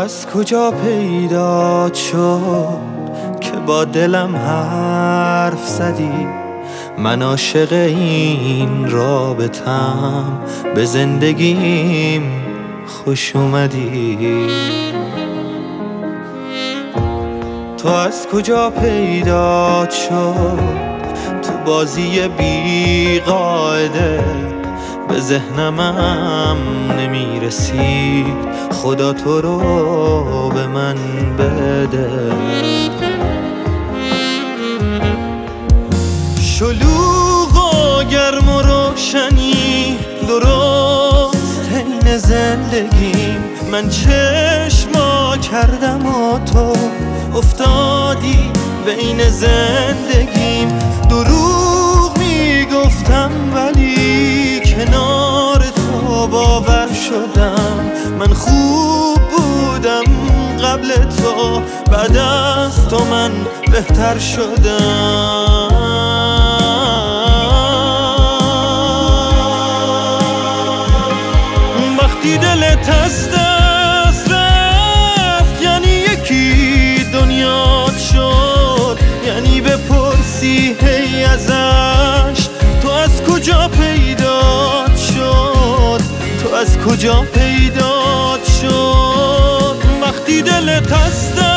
از کجا پیدا شد که با دلم حرف زدی؟ من عاشق این رابطم به زندگیم خوش اومدی. تو از کجا پیدا شد؟ تو بازی بی قاعده ذهنمم نمی‌رسی خدا تو رو به من بده. شلوغ و گرم و روشنی درست حین زندگیم من چشما کردم و تو افتادی بین زندگیم من خوب بودم قبل تو بعد از تو من بهتر شدم. وقتی دلت از دست رفت یعنی یکی دنیات شد. یعنی بپرسی هی ازش تو از کجا پیدات شد؟ تو از کجا پیدات شد وقتی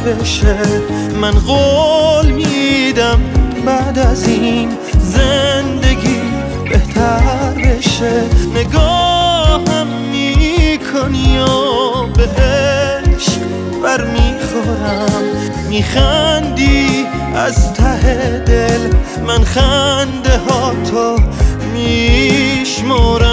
بشه. من قول میدم بعد از این زندگی بهتر بشه. نگاهم می‌کنی و به عشق بر می‌خورم میخندی از ته دل. من خنده ها تو میشمرم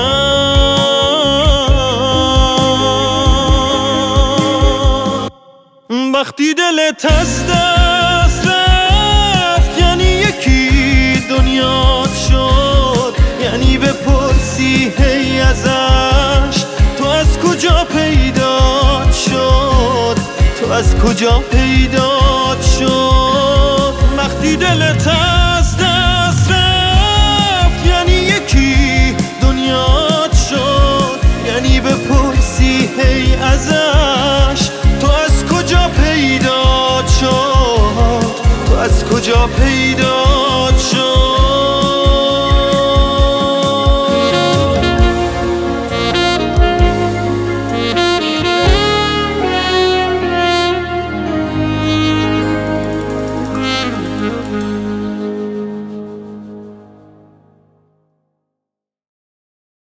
وقتی دلت از دست رفت یعنی یکی دنیات شد. یعنی بپرسی هی ازش تو از کجا پیدات شد؟ تو از کجا پیدات شد؟ وقتی دلت از دست your paid